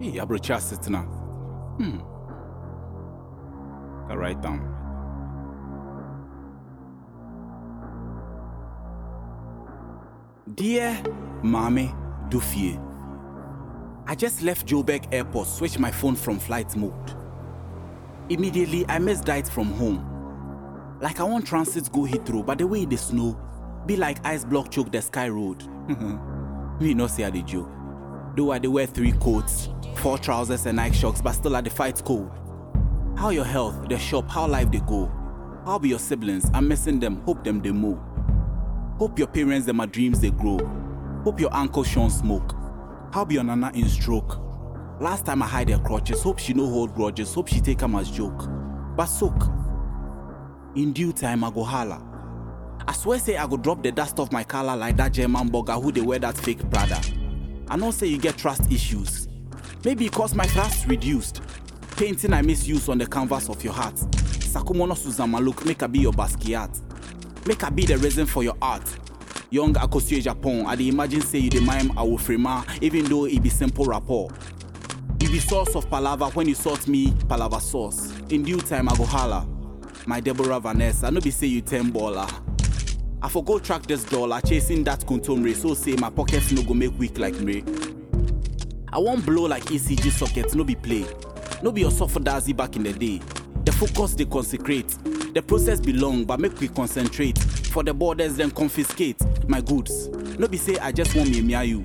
Hey, abrocha sitina. Hmm. I write down. Dear Maame Dufie, I just left Joburg Airport, switched my phone from flight mode. Immediately, I missed diet from home. Like I want transit go Heathrow, but the way the snow, be like ice block choke the sky road. Me no say I the joke. Though I dey wear three coats, four trousers and Nike shocks, but still at the fight cold. How your health, the shop, how life they go? How be your siblings? I'm missing them, hope them they move. Hope your parents them my dreams they grow. Hope your uncle Sean smoke. How be your nana in stroke? Last time I hide her crutches, hope she no hold grudges, hope she take 'em as joke. But soak. In due time I go holla. I swear say I go drop the dust off my collar like that German borga who they wear that fake Prada. I know say you get trust issues. Maybe cause my trust reduced. Painting I misuse on the canvas of your heart. Sakumono Susan Malouk, make I be your Basquiat. Make I be the reason for your art. Young Akosua Agyapong, I dey imagine say you the mime will frame even though it be simple rapport. You be source of palaver when you sought me, palaver source. In due time I go holla. My Deborah Vanessa, I no be say you ten baller. I for go track this dollar, chasing that contomre, so say my pockets no go make weak like me. I won't blow like ECG sockets, no be play. No be your soft daisy back in the day. The focus they consecrate. The process be long, but make we concentrate. For the borders, then confiscate my goods. No be say I just want me mia you.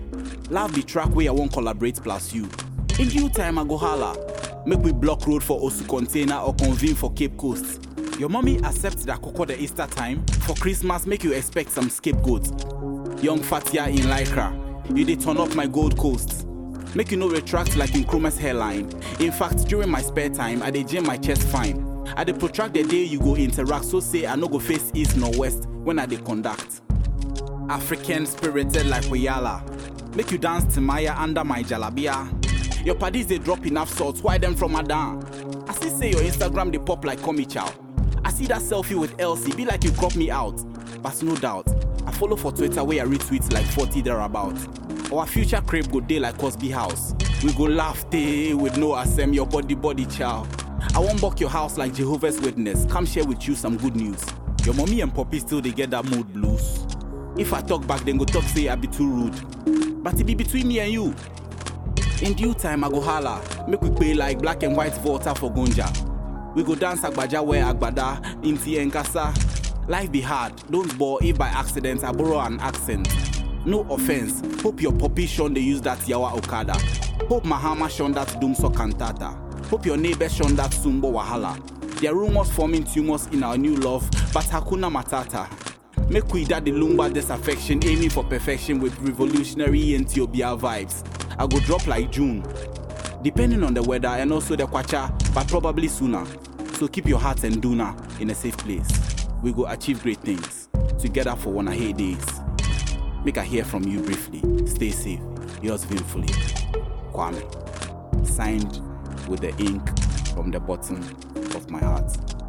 Love the track where I won't collaborate plus you. In due time, I go holla. Make we block road for Osu container or convene for Cape Coast. Your mommy accepts that Coco the Easter time. For Christmas, make you expect some scapegoats. Young Fatia in Lycra. You dey turn up my Gold Coast. Make you no retract like in Chroma's hairline. In fact, during my spare time, I dey gym my chest fine. I dey protract the day you go interact, so say I no go face east nor west when I dey conduct. African spirited like Wayala. Make you dance to Maya under my jalabia. Your paddies they drop enough salt, why them from Adan? I see say your Instagram they pop like Comi Chow. See that selfie with Elsie, be like you crop me out. But no doubt, I follow for Twitter where I retweet like 40 thereabout. Our future crib go day like Cosby House. We go laugh day with no assem your body body chow. I won't buck your house like Jehovah's Witness. Come share with you some good news. Your mommy and poppy still they get that mood blues. If I talk back, then go talk say I be too rude. But it be between me and you. In due time, I go holla. Make we pay like black and white water for Gonja. We go dance Agbaja where Agbada, Inti and Kasa. Life be hard, don't bore if by accident I borrow an accent. No offense, hope your poppy Sean they use that Yawa Okada. Hope Mahama Sean that Dumso Cantata. Hope your neighbor Sean that Sumbo Wahala. There are rumors forming tumors in our new love, but Hakuna Matata. Make we that the Lumba disaffection, aiming for perfection with revolutionary Ethiopia vibes. I go drop like June, depending on the weather and also the kwacha, but probably sooner. So keep your heart and duna in a safe place. We go achieve great things together for one ahead days. Make I hear from you briefly. Stay safe. Yours willfully, Kwame. Signed with the ink from the bottom of my heart.